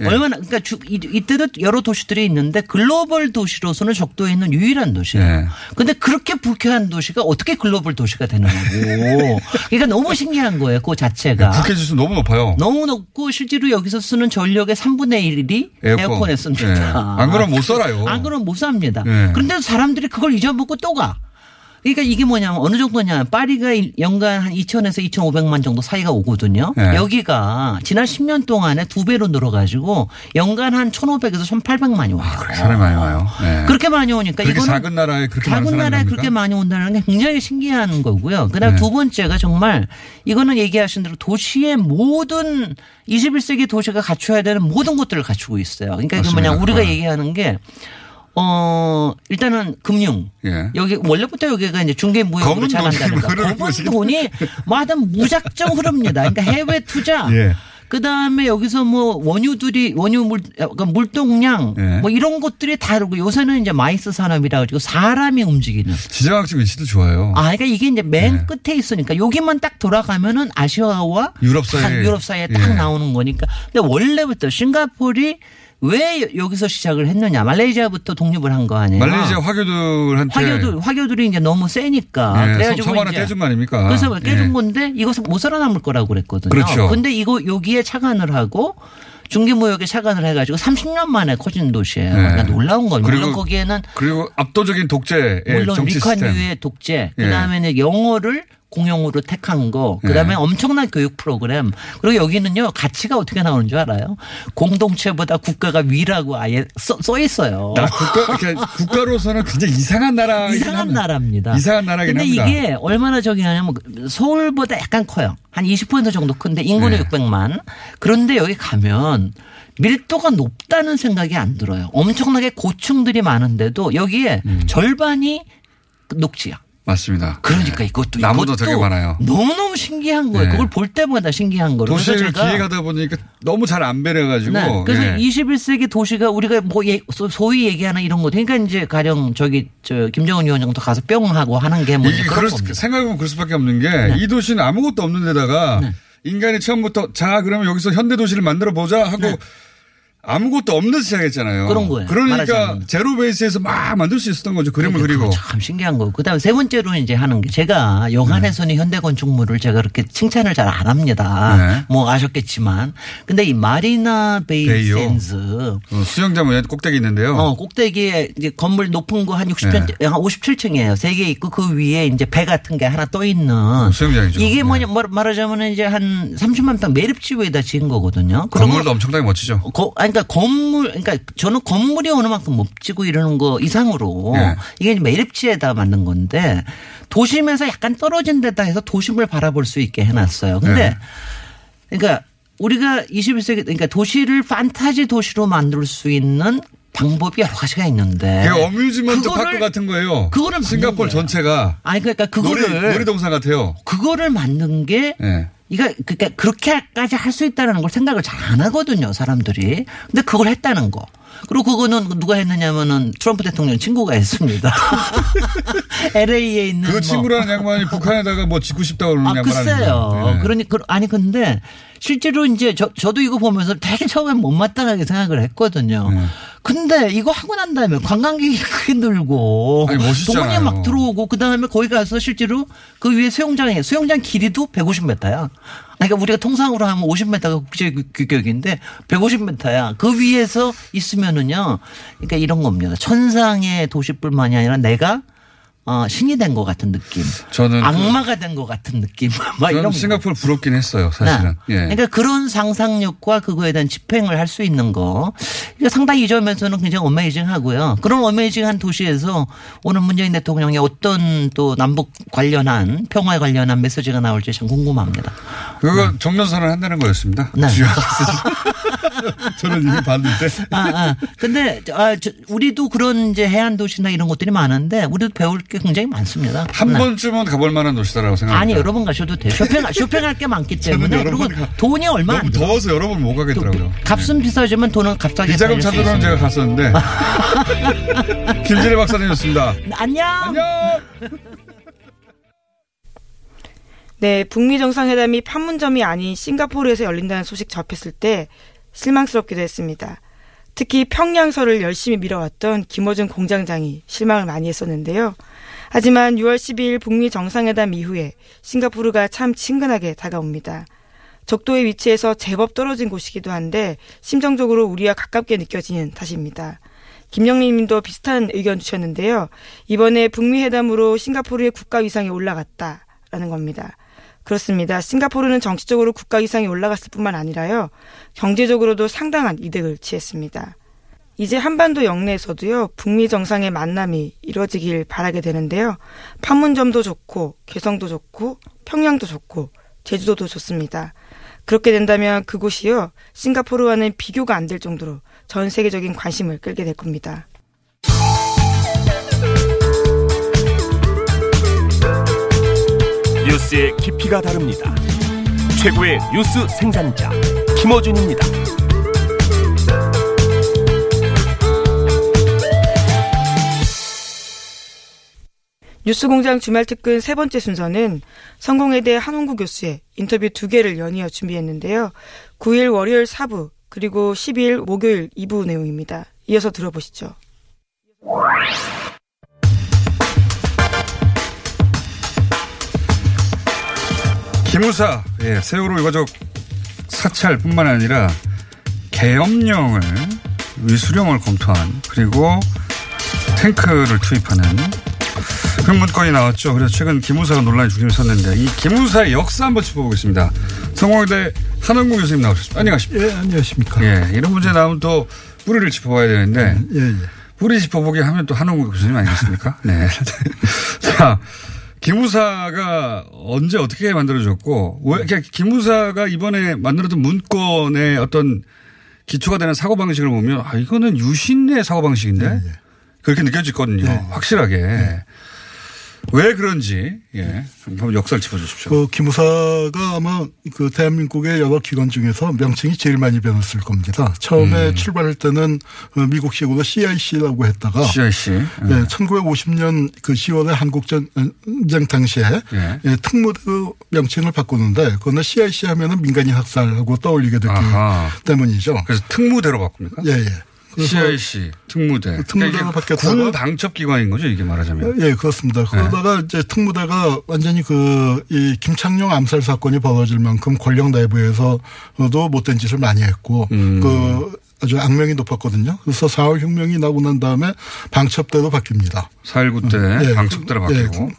예. 얼마나 그러니까 주, 이, 이때도 여러 도시들이 있는데 글로벌 도시로서는 적도에 있는 유일한 도시예요. 예. 근데 그렇게 불쾌한 도시가 어떻게 글로벌 도시가 되느냐고. 그러니까 너무 신기한 거예요. 그 자체가. 국회 지수 너무 높아요. 너무 높고 실제로 여기서 쓰는 전력의 3분의 1이 에어컨. 에 씁니다. 예. 안 그러면 못 살아요. 안 그러면 못 삽니다. 예. 그런데 사람들이 그걸 잊어먹고 또 가. 그러니까 이게 뭐냐면 어느 정도냐. 파리가 일- 연간 한 2천에서 2,500만 정도 사이가 오거든요. 예. 여기가 지난 10년 동안에 두 배로 늘어가지고 연간 한 1,500에서 1,800만이 와요. 그래, 사람이 많이 와요. 예. 그렇게 많이 오니까 그렇게 이거는 작은 나라에 그렇게 작은 사람이 나라에? 그렇게 많이 온다는 게 굉장히 신기한 거고요. 그다음 네. 두 번째가 정말 이거는 얘기하신 대로 도시의 모든 21세기 도시가 갖춰야 되는 모든 것들을 갖추고 있어요. 그러니까 이게 뭐냐. 우리가 어. 얘기하는 게 어, 일단은 금융. 예. 여기 원래부터 여기가 이제 중개 무역으로 잘한다는 거. 검은 돈이 뭐 하여튼 무작정 흐릅니다. 그러니까 해외 투자. 예. 그 다음에 여기서 뭐 원유들이 원유 물 약간 물동량 예. 뭐 이런 것들이 다르고 요새는 이제 MICE 산업이라 가지고 사람이 움직이는. 지정학적 위치도 좋아요. 아, 그러니까 이게 이제 맨 네. 끝에 있으니까 여기만 딱 돌아가면은 아시아와 유럽 사이에. 한 유럽 사이에 딱 예. 나오는 거니까. 근데 원래부터 싱가폴이 왜 여기서 시작을 했느냐? 말레이시아부터 독립을 한 거 아니에요? 말레이시아 화교들한테 화교들 화교들이 이제 너무 세니까 예, 그래가지고 섬 하나 떼준 거 아닙니까? 그래서 떼준 예. 건데 이것은 못 살아남을 거라고 그랬거든요. 그렇죠. 근데 이거 여기에 착안을 하고 중개무역에 착안을 해가지고 30년 만에 커진 도시예요. 네. 그러니까 놀라운 거예요. 물론 그리고 거기에는 그리고 압도적인 독재의 물론 정치 시스템. 리콴유의 독재, 예. 그다음에는 영어를 공용으로 택한 거, 그다음에 예. 엄청난 교육 프로그램. 그리고 여기는요 가치가 어떻게 나오는 줄 알아요? 공동체보다 국가가 위라고 아예 써, 써 있어요. 나 국가 이렇게 국가로서는 굉장히 이상한 나라 이상한 나라입니다. 이상한 나라긴 근데 합니다. 이게 얼마나 저기 하냐면 서울보다 약간 커요. 한 20% 정도 큰데 인구는 네. 600만. 그런데 여기 가면 밀도가 높다는 생각이 안 들어요. 엄청나게 고층들이 많은데도 여기에 음. 절반이 녹지야. 맞습니다. 그러니까 이것도 나무도 이것도 되게 많아요. 너무너무 신기한 거예요. 네. 그걸 볼 때마다 신기한 거예요. 도시를 기획하다 보니까 너무 잘 안 배려가지고. 네. 그래서 예. 21세기 도시가 우리가 뭐 예- 소- 소위 얘기하는 이런 거 그러니까 이제 가령 저기 저 김정은 위원장도 가서 뿅 하고 하는 게뭐 이게 그런 겁니다. 네. 생각해보면 그럴 수밖에 없는 게 이 도시는 아무것도 없는 데다가 인간이 처음부터 자 그러면 여기서 현대 도시를 만들어 보자 하고 아무것도 없는 시작했잖아요. 네. 그런 거예요. 그러니까. 제로 베이스에서 막 만들 수 있었던 거죠. 그림을 그리고. 참 신기한 거. 그다음에 세 번째로 이제 하는 게 제가 영안에서는 현대 건축물을 제가 그렇게 칭찬을 잘 안 합니다. 네. 뭐 아셨겠지만, 근데 이 마리나 베이 베이요. 샌즈 어, 수영장 위에 꼭대기 있는데요. 어, 꼭대기에 이제 건물 높은 거 한 60편, 네. 한 57층이에요. 세 개 있고 그 위에 이제 배 같은 게 하나 떠 있는. 수영장이죠. 이게 네. 뭐냐, 말- 말하자면 이제 한 30만 평 매립지 위에다 지은 거거든요. 건물도 거- 엄청나게 멋지죠. 거, 아니, 그러니까 건물, 그러니까 저는 건물이 어느 만큼 멋지고 이러는 거 이상으로 네. 이게 매립지에다 만든 건데 도심에서 약간 떨어진 데다 해서 도심을 바라볼 수 있게 해놨어요. 근데 네. 그러니까 우리가 21세기 그러니까 도시를 판타지 도시로 만들 수 있는 방법이 여러 가지가 있는데. 이게 어뮤즈먼트 그거를- 파크 같은 거예요. 그거를 거예요. 전체가 아니 그러니까 놀이, 그거를 놀이 동산 같아요. 그거를 만든 게 예. 이거 그러니까 그렇게까지 할 수 있다는 걸 생각을 잘 안 하거든요, 사람들이. 근데 그걸 했다는 거. 그리고 그거는 누가 했느냐면은 트럼프 대통령 친구가 했습니다. LA에 있는 그 뭐 친구라는 양반이 북한에다가 뭐 짓고 싶다고 그러는 아, 양반 글쎄요. 예. 그러니, 그, 아니, 근데 실제로 이제 저, 저도 이거 보면서 되게 처음엔 못마땅하게 생각을 했거든요. 네. 근데 이거 하고 난 다음에 관광객이 크게 늘고. 돈이 막 들어오고 그 다음에 거기 가서 실제로 그 위에 수영장에 수영장 길이도 150m야. 그러니까 우리가 통상으로 하면 50m가 국제 규격인데 150m야. 그 위에서 있으면은요. 그러니까 이런 겁니다. 천상의 도시뿐만이 아니라 내가 어, 신이 된 것 같은 느낌. 저는 그- 악마가 된 것 같은 느낌. 막 이런. 싱가포르 부럽긴 했어요, 사실은. 네. 예. 그러니까 그런 상상력과 그거에 대한 집행을 할 수 있는 거. 이게 상당히 이 점에서는 굉장히 어메이징 하고요. 그런 어메이징한 도시에서 오늘 문재인 대통령의 어떤 또 남북 관련한 평화에 관련한 메시지가 나올지 참 궁금합니다. 그거 정면선을 한다는 거였습니다. 네. 저는 이미 봤는데. 아, 아. 근데, 아, 저, 우리도 그런 이제 해안 도시나 이런 것들이 많은데 우리도 배울 게 굉장히 많습니다. 한 네. 번쯤은 가볼 만한 도시다라고 생각합니다. 아니, 여러 번 가셔도 돼요. 쇼핑, 쇼핑할 게 많기 때문에. 여러 그리고 돈이 얼마 안 너무 들어. 더워서 여러 번 못 가겠더라고요. 값은 비싸지만 돈은 값싸게 비자금 있습니다. 제가 갔었는데. 김진애 박사님이었습니다. 안녕. 안녕! 네, 북미 정상회담이 판문점이 아닌 싱가포르에서 열린다는 소식 접했을 때 실망스럽기도 했습니다. 특히 평양설을 열심히 밀어왔던 김어준 공장장이 실망을 많이 했었는데요. 하지만 6월 12일 북미 정상회담 이후에 싱가포르가 참 친근하게 다가옵니다. 적도의 위치에서 제법 떨어진 곳이기도 한데 심정적으로 우리와 가깝게 느껴지는 탓입니다. 김영림 님도 비슷한 의견 주셨는데요. 이번에 북미 회담으로 싱가포르의 국가 위상이 올라갔다라는 겁니다. 그렇습니다. 싱가포르는 정치적으로 국가 위상이 올라갔을 뿐만 아니라요. 경제적으로도 상당한 이득을 취했습니다. 이제 한반도 영내에서도요. 북미 정상의 만남이 이루어지길 바라게 되는데요. 판문점도 좋고 개성도 좋고 평양도 좋고 제주도도 좋습니다. 그렇게 된다면 그곳이요. 싱가포르와는 비교가 안 될 정도로 전 세계적인 관심을 끌게 될 겁니다. 뉴스의 깊이가 다릅니다. 최고의 뉴스 생산자 김어준입니다. 뉴스공장 주말특근 세 번째 순서는 성공회대 한홍구 교수의 인터뷰 두 개를 연이어 준비했는데요. 9일 월요일 4부 그리고 12일 목요일 2부 내용입니다. 이어서 들어보시죠. 기무사, 예, 세월호 유가족 사찰뿐만 아니라 계엄령을 위수령을 검토한 그리고 탱크를 투입하는 그런 문건이 나왔죠. 그래서 최근 기무사가 논란이 중심에 섰는데 이 기무사의 역사 한번 짚어보겠습니다. 성공회대 한원구 교수님 나오셨습니다. 안녕하십니까. 예, 안녕하십니까. 예, 이런 문제 나오면 또 뿌리를 짚어봐야 되는데 예, 예. 뿌리 짚어보기 하면 또 한홍구 교수님 아니겠습니까? 네. 자, 기무사가 언제 어떻게 만들어졌고, 왜, 그러니까 기무사가 이번에 만들었던 문건의 어떤 기초가 되는 사고 방식을 보면, 아, 이거는 유신의 사고 방식인데? 그렇게 느껴졌거든요. 확실하게. 왜 그런지 예 한번 역사를 짚어주십시오. 그 기무사가 아마 그 대한민국의 여러 기관 중에서 명칭이 제일 많이 변했을 겁니다. 처음에 음. 출발할 때는 어, 미국식으로 CIC라고 했다가 CIC. 네, 1950년 그 10월에 한국 전쟁 당시에 예. 예, 특무대로 명칭을 바꾸는데 그거는 CIC 하면은 민간인 학살하고 떠올리게 됐기 아하. 때문이죠. 그래서 특무대로 바꿉니까? 예, 예. CIC 특무대. 그 특무대로 그러니까 바뀌었다가 군 방첩 기관인 거죠 이게 말하자면. 예, 그렇습니다. 그러다가 이제 특무대가 완전히 그, 이 김창룡 암살 사건이 벌어질 만큼 권력 내부에서도 못된 짓을 많이 했고, 음. 그 아주 악명이 높았거든요. 그래서 4월 혁명이 나고 난 다음에 방첩대로 바뀝니다. 4.19때 예, 방첩대로 그- 예, 바뀌고.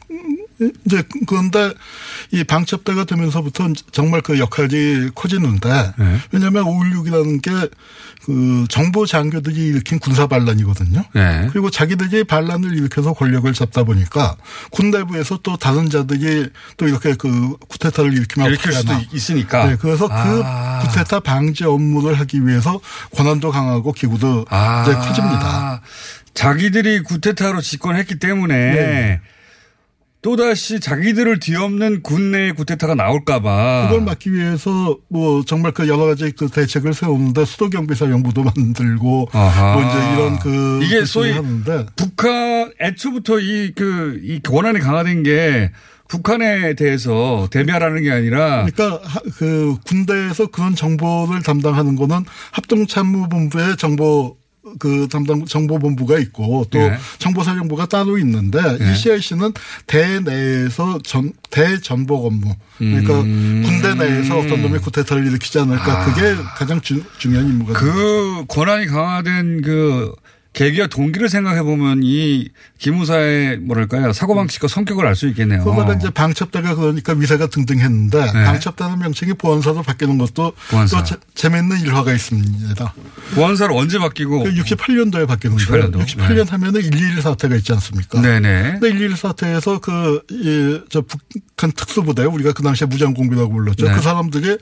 이제 그런데 이 방첩대가 되면서부터 정말 그 역할이 커지는데 네. 왜냐하면 5.16이라는 게 그 정보 장교들이 일으킨 군사 반란이거든요. 예. 그리고 자기들이 반란을 일으켜서 권력을 잡다 보니까 군 내부에서 또 다른 자들이 또 이렇게 그 쿠데타를 일으키면 일으킬 수도. 있으니까. 네, 그래서 아. 그 쿠데타 방지 업무를 하기 위해서 권한도 강하고 기구도 아. 이제 커집니다. 자기들이 구테타로 집권했기 때문에 네. 또다시 자기들을 뒤엎는 군내 구테타가 나올까봐. 그걸 막기 위해서 뭐 정말 그 여러 가지 그 대책을 세우는데 수도 경비사령부도 만들고 아하. 뭐 이제 이런 그 이게 것들을 소위 하는데 북한 애초부터 이 그이 권한이 강화된 게 북한에 대해서 대비하라는 게 아니라 그러니까 하- 그 군대에서 그런 정보를 담당하는 거는 합동참모본부의 정보 그 담당 정보본부가 있고 또 예. 정보사령부가 따로 있는데 예. 이 CIC는 대 내에서 전 대전복 업무 그러니까 음. 군대 내에서 어떤 놈이 쿠데타를 일으키지 않을까 그게 가장 주, 중요한 임무가 됩니다. 그 권한이 강화된 그 계기와 동기를 생각해 보면 이 기무사의 뭐랄까요 사고방식과 성격을 알 수 있겠네요. 그거가 이제 방첩대가 그러니까 위세가 등등했는데 네. 방첩대는 명칭이 보안사로 바뀌는 것도 보안사. 또 재- 재밌는 일화가 있습니다. 보안사를 언제 바뀌고? 그 68년도에 바뀌는데 68년도? 68년 하면은 121 사태가 있지 않습니까? 네네. 근데 121 사태에서 그, 이, 저 북한 특수부대, 우리가 그 당시에 무장공비라고 불렀죠. 네. 그 사람들이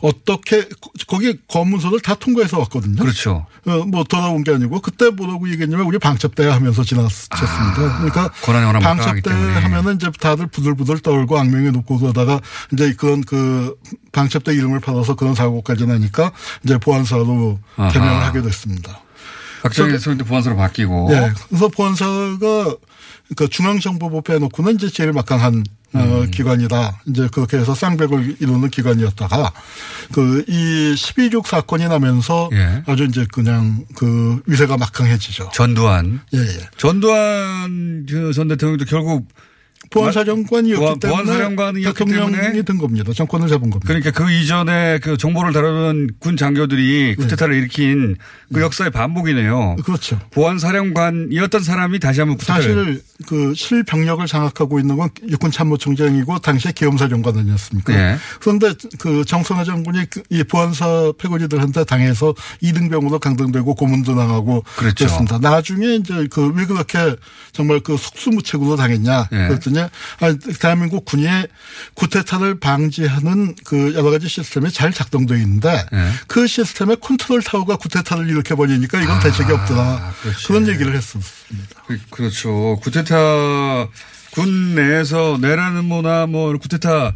어떻게, 거기 검문소를 다 통과해서 왔거든요. 그렇죠. 어, 뭐 돌아온 게 아니고 그때 뭐라고 얘기했냐면 우리 방첩대 하면서. 그러니까 아, 막강하기 방첩대. 하면은 이제 다들 부들부들 떨고 악명이 높고 그러다가 이제 그런 그 방첩대 이름을 받아서 그런 사고까지 나니까 이제 보안사로. 개명을 하게 됐습니다. 박정희 대통령 때 보안사로 바뀌고. 예. 그래서 보안사가 그 중앙정보부 빼놓고는 이제 제일 막강한 어, 음. 기관이다. 이제 그렇게 해서 쌍벽을 이루는 기관이었다가 그 이 12.6 사건이 나면서 예. 아주 이제 그냥 그 위세가 막강해지죠. 전두환. 예, 예. 전두환 그전 대통령도 결국 보안사령관이었기 보안- 때문에 보안사령관이었기 대통령이 된 겁니다. 정권을 잡은 겁니다. 그러니까 그 이전에 그 정보를 다루는 군 장교들이 쿠데타를 일으킨 그 역사의 반복이네요. 그렇죠. 보안사령관이었던 사람이 다시 한번 쿠데타를. 사실 그 실병력을 장악하고 있는 건 육군 참모총장이고 당시에 계엄사령관 아니었습니까? 예. 그런데 그 정승화 장군이 그이 보안사 패거리들한테 당해서 이등병으로 강등되고 고문도 당하고 그렇죠. 그랬습니다. 나중에 이제 그 왜 그렇게 정말 그 속수무책으로 당했냐 예. 그랬더니 아, 대한민국 군이 쿠데타를 방지하는 그 여러 가지 시스템이 잘 작동되어 있는데 예. 그 시스템의 컨트롤 타워가 쿠데타를 일으켜 버리니까 이건 대책이 없더라 그렇지. 그런 얘기를 했었습니다. 그- 그렇죠. 쿠데타 군 내에서 내라는 뭐나 뭐 쿠데타를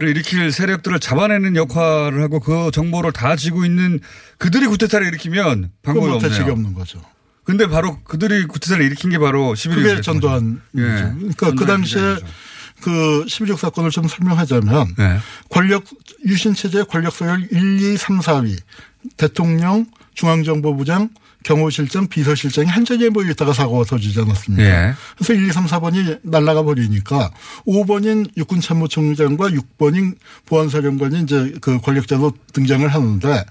일으킬 세력들을 잡아내는 역할을 하고 그 정보를 다 쥐고 있는 그들이 쿠데타를 일으키면 방법이 뭐 대책이 없네요. 없는 거죠. 근데 바로 그들이 쿠데타를 일으킨 게 바로 11.6 그게 전두환이죠. 예. 그러니까 그 전두환 당시에 기자이죠. 그 11.6 사건을 좀 설명하자면 네. 권력 유신 체제의 권력 서열 1, 2, 3, 4위 대통령, 중앙정보부장, 경호실장, 비서실장이 한 자리에 모여 있다가 사고가 터지지 않았습니까? 예. 그래서 1, 2, 3, 4번이 날아가 버리니까 5번인 육군참모총장과 6번인 보안사령관이 이제 그 권력자로 등장을 하는데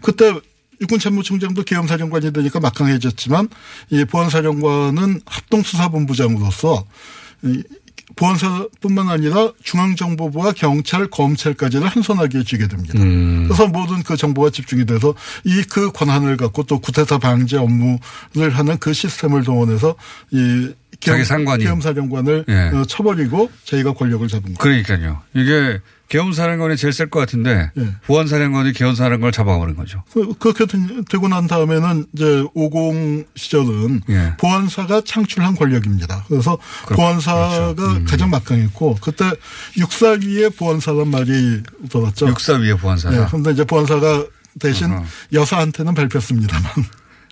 그때 육군참모총장도 계엄사령관이 되니까 막강해졌지만 이 보안사령관은 합동수사본부장으로서 이 보안사뿐만 아니라 중앙정보부와 경찰, 검찰까지를 한 손아귀에 쥐게 됩니다. 음. 그래서 모든 그 정보가 집중이 돼서 이 그 권한을 갖고 또 구태타 방지 업무를 하는 그 시스템을 동원해서 이 자기 상관이. 계엄사령관을 예. 어, 쳐버리고 저희가 권력을 잡은 거예요. 그러니까요. 이게 개헌사령관이 제일 셀 것 같은데 예. 보안사령관이 개헌사령관을 잡아버린 거죠. 그- 그렇게 된- 되고 난 다음에는 이제 50 시절은 예. 보안사가 창출한 권력입니다. 그래서 보안사가 그렇죠. 음. 가장 막강했고 그때 육사 위에 보안사란 말이 돌았죠. 육사 위에 보안사가. 예. 그런데 이제 보안사가 대신 어허. 여사한테는 밟혔습니다만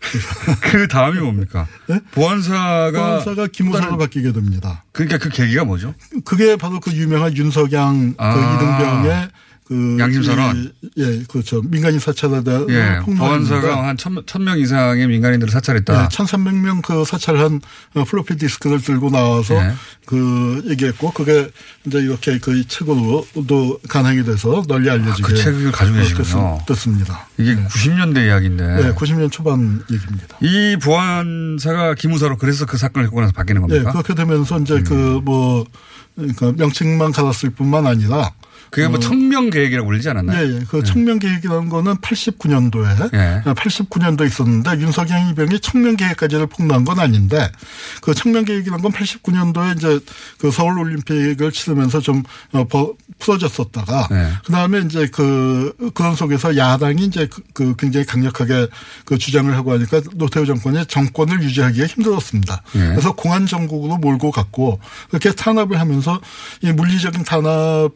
그 다음이 뭡니까? 예? 보안사가 보안사가 기무사로 다른- 바뀌게 됩니다. 그러니까 그 계기가 뭐죠? 그게 바로 그 유명한 윤석양 아. 그 이등병의 그 양심 선언. 이- 예, 그렇죠. 민간인 대한 예, 폭로했는데 보안사가 한 천, 천명 이상의 민간인들을 사찰했다. 예, 1,300명 그 사찰한 어, 플로피 디스크를 들고 나와서 예. 그 얘기했고 그게 이제 이렇게 그 책으로도 간행이 돼서 널리 알려지게 그 책을 가지고 어, 계시군요. 됐- 됐습니다. 이게 90년대 이야기인데. 네, 90년 초반 얘기입니다. 이 보안사가 기무사로 그래서 그 사건을 겪고 나서 바뀌는 예, 겁니까? 음. 그렇게 되면서 이제 그뭐 그러니까 명칭만 갈았을 뿐만 아니라 그게 뭐 청명 계획이라고 불리지 않았나요? 예, 예. 그 청명 계획이라는 거는 89년도에 예. 89년도에 있었는데 윤석열 이병이 청명 계획까지를 폭로한 건 아닌데 그 청명 계획이라는 건 89년도에 이제 그 서울 올림픽을 치르면서 좀 어, 버- 풀어졌었다가 예. 그 다음에 이제 그 그런 속에서 야당이 이제 그- 그 굉장히 강력하게 그 주장을 하고 하니까 노태우 정권이 정권을 유지하기가 힘들었습니다. 예. 그래서 공안 정국으로 몰고 갔고 그렇게 탄압을 하면서 이 물리적인 탄압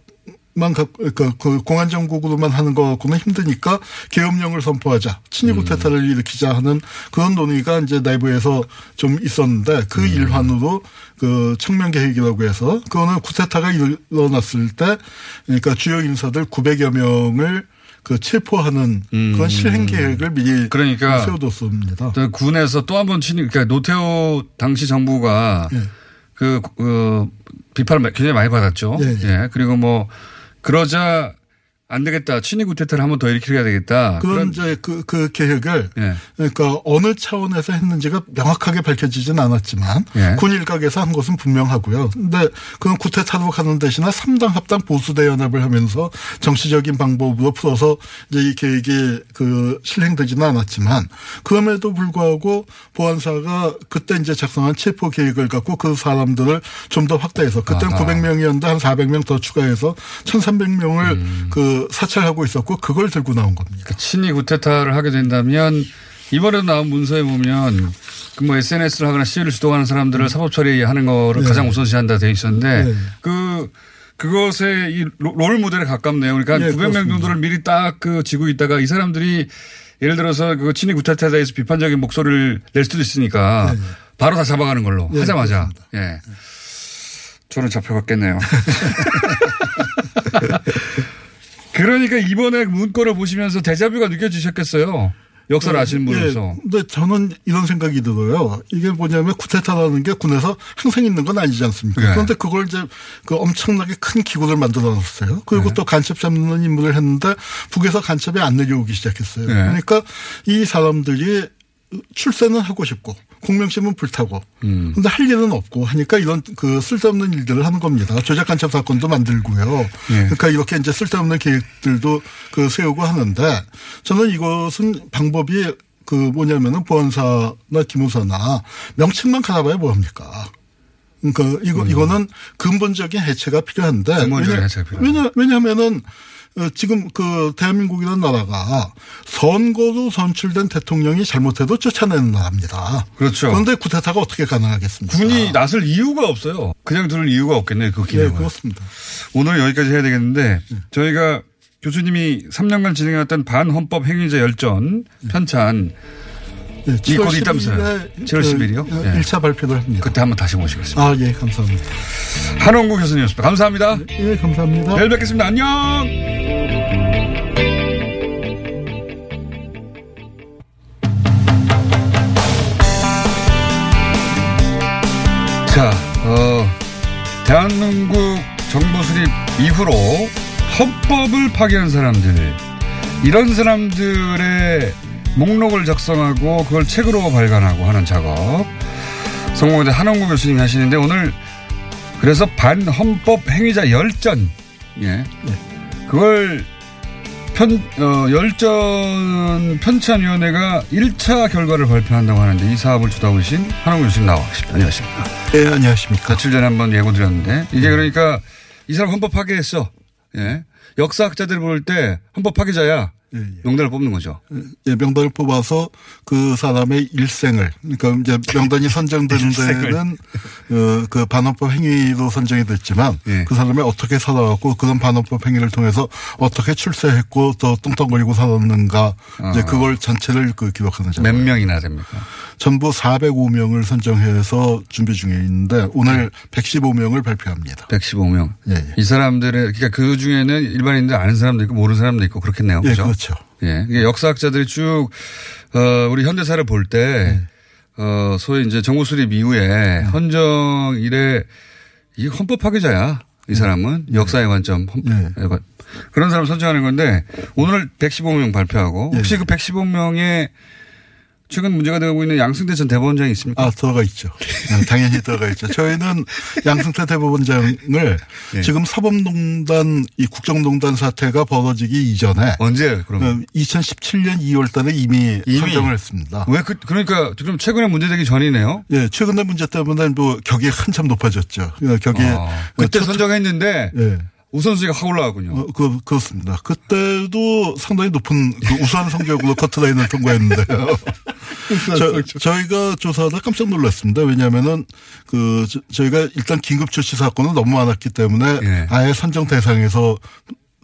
만 갖- 그, 그 공안 정국으로만 하는 거 갖고는 힘드니까 계엄령을 선포하자 친위 구테타를 일으키자 하는 그런 논의가 이제 내부에서 좀 있었는데 그 일환으로 그 청명 계획이라고 해서 그거는 구테타가 일어났을 때 그러니까 주요 인사들 900여 명을 그 체포하는 그런 실행 계획을 미리 그러니까 세워뒀습니다. 또 군에서 또 한 번 친입, 그러니까 노태우 당시 정부가 예. 그, 어, 비판을 굉장히 많이 받았죠. 예, 예. 그리고 뭐, 그러자 안 되겠다. 친위 구태타를 한 번 더 일으켜야 되겠다. 그런 이제 그, 그 계획을 예. 그러니까 어느 차원에서 했는지가 명확하게 밝혀지진 않았지만 예. 군 일각에서 한 것은 분명하고요. 근데 그건 구태타로 가는 대신에 3당 합당 보수대 연합을 하면서 정치적인 방법으로 풀어서 이제 이 계획이 그 실행되지는 않았지만 그럼에도 불구하고 보안사가 그때 이제 작성한 체포 계획을 갖고 그 사람들을 좀 더 확대해서 그때는 아하. 900명이었는데 한 400명 더 추가해서 1,300명을 음. 그 사찰하고 있었고 그걸 들고 나온 겁니다. 그 친위 구태타를 하게 된다면 이번에도 나온 문서에 보면 그 뭐 SNS를 하거나 시위를 주도하는 사람들을 사법 처리하는 거를 네. 가장 우선시한다 돼 있었는데 네. 그 그것에 이 로- 롤 모델에 가깝네요. 그러니까 예, 900명 그렇습니다. 정도를 미리 딱 그 지고 있다가 이 사람들이 예를 들어서 그 친위 구태타에 대해서 비판적인 목소리를 낼 수도 있으니까 바로 다 잡아가는 걸로 예, 하자마자. 예. 저는 잡혀갔겠네요. 그러니까 이번에 문건을 보시면서 대자뷰가 느껴지셨겠어요. 역사를 아시는 분으로서. 예, 근데 저는 이런 생각이 들어요. 이게 뭐냐면 구테타라는 게 군에서 항상 있는 건 아니지 않습니까? 네. 그런데 그걸 이제 그 엄청나게 큰 기구를 만들어 놨어요. 그리고 네. 또 간첩 잡는 임무를 했는데 북에서 간첩이 안 내려오기 시작했어요. 네. 그러니까 이 사람들이 출세는 하고 싶고 공명심은 불타고 음. 근데 할 일은 없고 하니까 이런 그 쓸데없는 일들을 하는 겁니다. 조작 간첩 사건도 만들고요. 예. 그러니까 이렇게 이제 쓸데없는 계획들도 그 세우고 하는데 저는 이것은 방법이 그 뭐냐면은 보안사나 기무사나 명칭만 갈아봐야 뭐합니까? 그러니까 이거 이거는 근본적인 해체가 필요한데 음. 근본적인 왜냐- 해체가 필요하다. 왜냐 왜냐하면은 어, 지금 그 대한민국이라는 나라가 선거로 선출된 대통령이 잘못해도 쫓아내는 나라입니다. 그렇죠. 그런데 구테타가 어떻게 가능하겠습니까? 군이 나설 이유가 없어요. 그냥 들을 이유가 없겠네요. 그 예, 기능은. 그렇습니다. 오늘 여기까지 해야 되겠는데 저희가 교수님이 3년간 진행했던 반헌법 행위자 열전 편찬 예, 이곧 있다면서요. 7월 10일 이요? 예. 1차 발표를 합니다. 그때 한번 다시 모시겠습니다. 아, 예, 감사합니다. 한원구 교수님이었습니다. 감사합니다. 예, 감사합니다. 내일 뵙겠습니다. 안녕. 자, 어, 대한민국 정부 수립 이후로 헌법을 파기한 사람들, 이런 사람들의 목록을 작성하고 그걸 책으로 발간하고 하는 작업. 성공회대 한원구 교수님이 하시는데 오늘 그래서 반헌법 행위자 열전, 예. 그걸 편, 어, 열전 편찬위원회가 1차 결과를 발표한다고 하는데 이 사업을 주도하신 한원구 교수님 나와 계십니다. 안녕하십니까. 예, 안녕하십니까. 며칠 전에 한번 예고 드렸는데 이게 그러니까 이 사람 헌법 파괴했어. 예. 역사학자들이 볼때 헌법 파기자야. 예, 예. 명단을 뽑는 거죠. 예, 명단을 뽑아서 그 사람의 일생을 그러니까 이제 명단이 선정되는 데는 어, 그 반헌법 행위로 선정이 됐지만 예. 그 사람이 어떻게 살아왔고 그런 반헌법 행위를 통해서 어떻게 출세했고 또 뚱뚱거리고 살았는가 이제 그걸 전체를 그 기록하는 몇 자료. 명이나 됩니까? 전부 405명을 선정해서 준비 중에 있는데 오늘 115명을 발표합니다. 115명. 예, 예. 이 사람들의 그러니까 그 중에는 일반인들 아는 사람도 있고 모르는 사람도 있고 그렇겠네요. 예, 그죠? 그렇죠. 예. 이게 역사학자들이 쭉, 어, 우리 현대사를 볼 때, 어, 소위 이제 정부 수립 이후에 헌정 이래 이 헌법 파기자야. 이 사람은 역사의 관점. 헌- 예. 관- 그런 사람 선정하는 건데 오늘 115명 발표하고 혹시 예. 그 115명의 최근 문제가 되고 있는 양승태 전 대법원장이 있습니까? 아, 들어가 있죠. 네, 당연히 들어가 있죠. 저희는 양승태 대법원장을 예. 지금 사법농단, 이 국정농단 사태가 벌어지기 이전에 언제 그러면? 2017년 2월 달에 이미, 이미? 선정을 했습니다. 왜 그, 그러니까 지금 최근에 문제되기 전이네요. 예, 최근의 문제 때문에 뭐 격이 한참 높아졌죠. 예, 격이. 아, 그때 첫- 선정했는데 예. 우선순위가 확 올라가군요. 어, 그, 그렇습니다. 그때도 상당히 높은 그 우수한 성적으로 커트라인을 통과했는데요. 저, 저희가 조사하다 깜짝 놀랐습니다. 왜냐하면은 그 저- 저희가 일단 긴급 조치 사건은 너무 많았기 때문에 예. 아예 선정 대상에서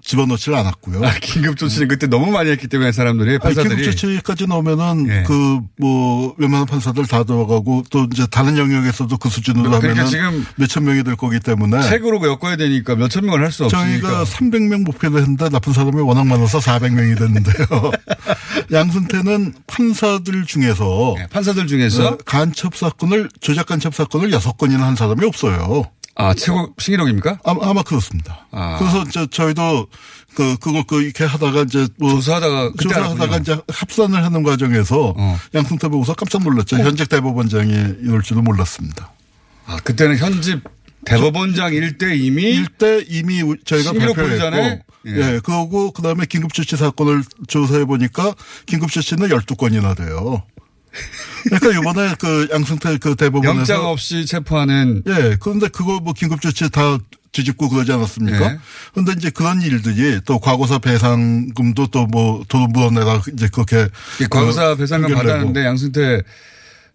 집어넣지를 않았고요. 아, 긴급 조치는 그때 너무 많이 했기 때문에 사람들이 판사들이 긴급 조치까지 넣으면은 예. 그뭐 웬만한 판사들 다 들어가고 또 이제 다른 영역에서도 그 수준으로 그러니까 지금 몇천 명이 될 거기 때문에 책으로 엮어야 되니까 몇천 명을 할 수 없으니까. 저희가 300명 목표로 했는데 나쁜 사람이 워낙 많아서 400명이 됐는데요. 양승태는 판사들 중에서 예, 판사들 중에서 어, 간첩 사건을 조작 간첩 사건을 여섯 건이나 한 사람이 없어요. 아 최고 신기록입니까? 아마, 아마 그렇습니다. 아. 그래서 저 저희도 그 그걸 그 이렇게 하다가 이제 뭐 조사하다가 조사하다가. 이제 합산을 하는 과정에서 어. 양승태 보고서 깜짝 놀랐죠. 현직 대법원장이 이럴 줄은 몰랐습니다. 아 그때는 현직 대법원장 일때 이미 일대 이미 우- 저희가? 발표했고, 예. 예, 그러고 그 다음에 긴급조치 사건을 조사해 보니까 긴급조치는 12건이나 돼요. 그러니까 이번에 그 양승태 그 대법원에서 영장 없이 체포하는 예, 그런데 그거 뭐 긴급조치 다 뒤집고 그러지 않았습니까? 예. 그런데 이제 그런 일들이 또 과거사 배상금도 또 뭐 돈 물어내라 이제 그렇게 이 과거사 그 배상금. 받았는데 양승태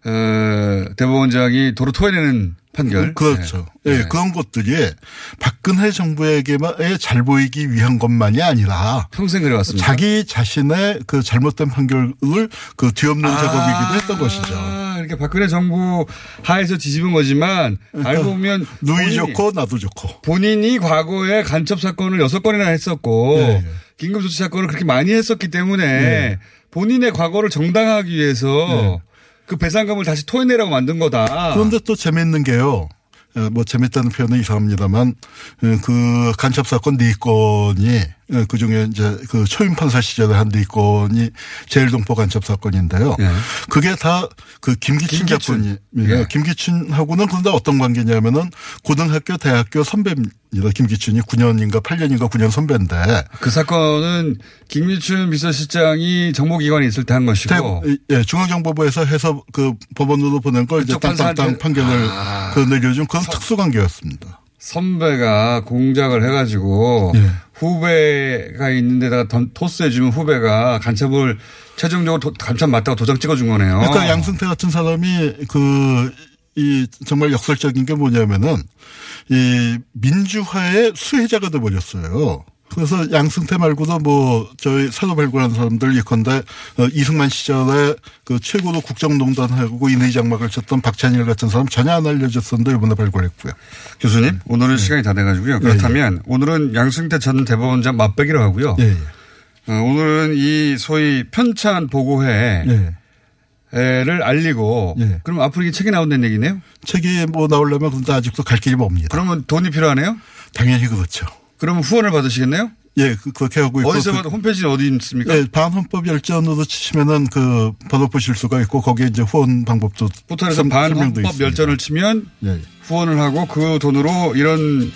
어, 대법원장이 도로 토해내는 판결. 그렇죠. 예. 예, 그런 것들이 박근혜 정부에게만 잘 보이기 위한 것만이 아니라 평생 그래왔습니다. 자기 자신의 그 잘못된 판결을 그 뒤엎는 작업이기도 했던 것이죠. 아, 이렇게 박근혜 정부 하에서 뒤집은 거지만 알고 보면 누이 좋고 나도 좋고. 본인이 과거에 간첩 사건을 여섯 건이나 했었고 예, 예. 긴급조치 사건을 그렇게 많이 했었기 때문에 예. 본인의 과거를 정당하기 위해서 그 배상금을 다시 토해내라고 만든 거다. 그런데 또 재밌는 게요. 어, 뭐 재밌다는 표현은 이상합니다만 어, 그 간첩 사건 네 건이 어, 그 중에 이제 그 초임 판사 시절에 한네 건이 제일동포 간첩 사건인데요. 예. 그게 다 그 김기춘 김기춘. 작품입니다. 예. 김기춘하고는 그런데 어떤 관계냐면은 고등학교 대학교 선배입니다. 김기춘이 9년인가 8년인가 9년 선배인데 그 사건은 김미춘 비서실장이 정보기관에 있을 때 한 것이고 대- 예, 중앙정보부에서 해서 그 법원으로 보낸 걸 이제 땅땅땅 판결을 아. 그 내려준 그런 특수 관계였습니다. 선배가 공작을 해가지고 예. 후배가 있는 데다가 던- 토스해주면 후배가 간첩을 최종적으로 도- 간첩 맞다고 도장 찍어준 거네요. 그러니까 양승태 같은 사람이 그, 이 정말 역설적인 게 뭐냐면은 이 민주화의 수혜자가 돼 버렸어요. 그래서 양승태 말고도 뭐 저희 발굴한 사람들 예컨대 어, 이승만 시절에 그 최고로 국정농단하고 인의 장막을 쳤던 박찬일 같은 사람 전혀 안 알려졌었는데 이번에 발굴했고요. 교수님 오늘은 시간이 다 돼가지고요. 그렇다면 오늘은 양승태 전 대법원장 맞배기로 하고요. 예, 예. 어, 오늘은 이 소위 편찬 보고회를 예. 알리고 예. 그럼 앞으로 이게 책이 나온다는 얘기네요. 책이 뭐 나오려면 근데 아직도 갈 길이 멉니다. 그러면 돈이 필요하네요. 당연히 그렇죠. 그러면 후원을 받으시겠네요? 예, 그- 그렇게 하고 있고. 어디서 그- 받 홈페이지는 어디 있습니까? 예, 반헌법 열전으로 치시면은 그 번호 보실 수가 있고 거기에 이제 후원 방법도 포털에서 반헌법. 열전을 치면 예, 예. 후원을 하고 그 돈으로 이런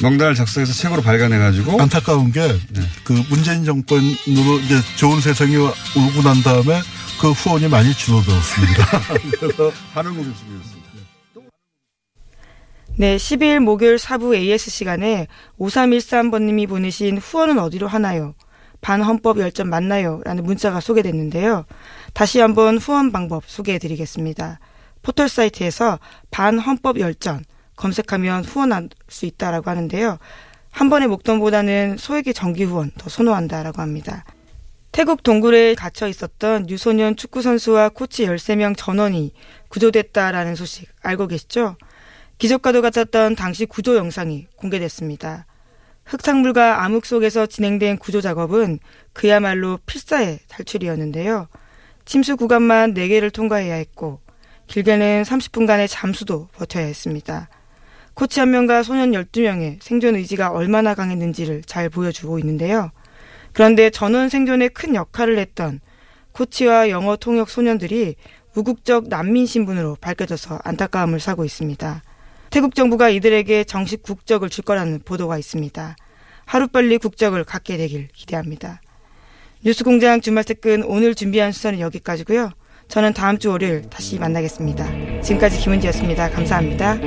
명단을 작성해서 책으로 발간해 가지고 안타까운 게그 네. 문재인 정권으로 이제 좋은 세상이 오고 난 다음에 그 후원이 많이 줄어들었습니다. 그래서 하는 공습이었습니다. 네, 12일 목요일 사부 AS 시간에 5313번님이 보내신 후원은 어디로 하나요? 반헌법 열전 맞나요? 라는 문자가 소개됐는데요. 다시 한번 후원 방법 소개해 드리겠습니다. 포털 사이트에서 반헌법 열전 검색하면 후원할 수 있다라고 하는데요. 한 번의 목돈보다는 소액의 정기 후원 더 선호한다라고 합니다. 태국 동굴에 갇혀 있었던 유소년 축구 선수와 코치 13명 전원이 구조됐다라는 소식 알고 계시죠? 기적과도 같았던 당시 구조 영상이 공개됐습니다. 흙탕물과 암흑 속에서 진행된 구조 작업은 그야말로 필사의 탈출이었는데요. 침수 구간만 4개를 통과해야 했고 길게는 30분간의 잠수도 버텨야 했습니다. 코치 한 명과 소년 12명의 생존 의지가 얼마나 강했는지를 잘 보여주고 있는데요. 그런데 전원 생존에 큰 역할을 했던 코치와 영어 통역 소년들이 우국적 난민 신분으로 밝혀져서 안타까움을 사고 있습니다. 태국 정부가 이들에게 정식 국적을 줄 거라는 보도가 있습니다. 하루빨리 국적을 갖게 되길 기대합니다. 뉴스공장 주말 특근 오늘 준비한 수사는 여기까지고요. 저는 다음 주 월요일 다시 만나겠습니다. 지금까지 김은지였습니다. 감사합니다.